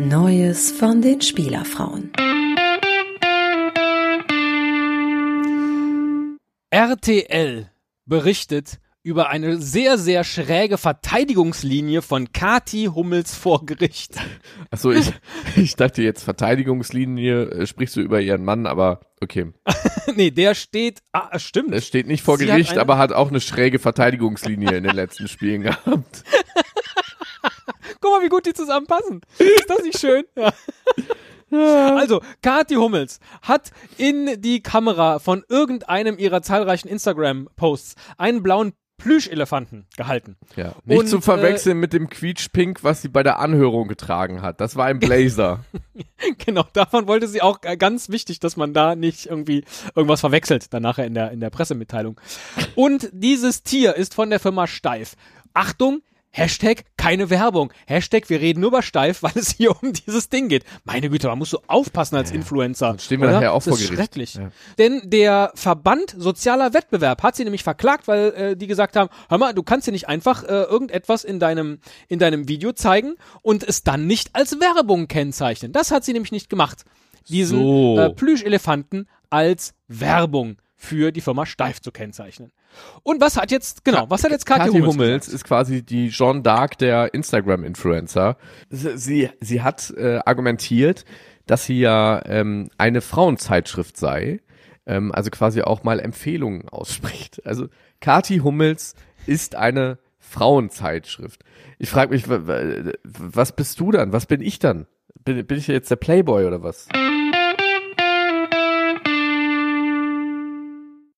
Neues von den Spielerfrauen. RTL berichtet über eine sehr, sehr schräge Verteidigungslinie von Kati Hummels vor Gericht. Achso, ich, ich dachte jetzt Verteidigungslinie, äh, sprichst du über ihren Mann, aber okay. nee, der steht, ah, stimmt. Er steht nicht vor Sie Gericht, hat aber hat auch eine schräge Verteidigungslinie in den letzten Spielen gehabt. Mal, wie gut die zusammenpassen. Ist das nicht schön? Ja. Also, Kathi Hummels hat in die Kamera von irgendeinem ihrer zahlreichen Instagram-Posts einen blauen Plüschelefanten gehalten. Ja. Nicht Und, zu verwechseln mit dem Quietschpink, was sie bei der Anhörung getragen hat. Das war ein Blazer. Genau, davon wollte sie auch äh, ganz wichtig, dass man da nicht irgendwie irgendwas verwechselt, dann nachher in der, in der Pressemitteilung. Und dieses Tier ist von der Firma Steif. Achtung, Hashtag keine Werbung. Hashtag wir reden nur über Steif, weil es hier um dieses Ding geht. Meine Güte, man muss so aufpassen als Influencer. stehen wir oder? nachher auch das vor ist Gericht. schrecklich. Ja. Denn der Verband Sozialer Wettbewerb hat sie nämlich verklagt, weil äh, die gesagt haben, hör mal, du kannst hier nicht einfach äh, irgendetwas in deinem, in deinem Video zeigen und es dann nicht als Werbung kennzeichnen. Das hat sie nämlich nicht gemacht. Diesen So. äh, Plüschelefanten als Werbung für die Firma Steif zu kennzeichnen. Und was hat jetzt, genau, was hat jetzt Kathi Hummels, Hummels gesagt? ist quasi die Jeanne d'Arc der Instagram-Influencer. Sie, sie, hat äh, argumentiert, dass sie ja ähm, eine Frauenzeitschrift sei, ähm, also quasi auch mal Empfehlungen ausspricht. Also Kathi Hummels ist eine Frauenzeitschrift. Ich frage mich, wa- wa- was bist du dann? Was bin ich dann? Bin, bin ich jetzt der Playboy oder was?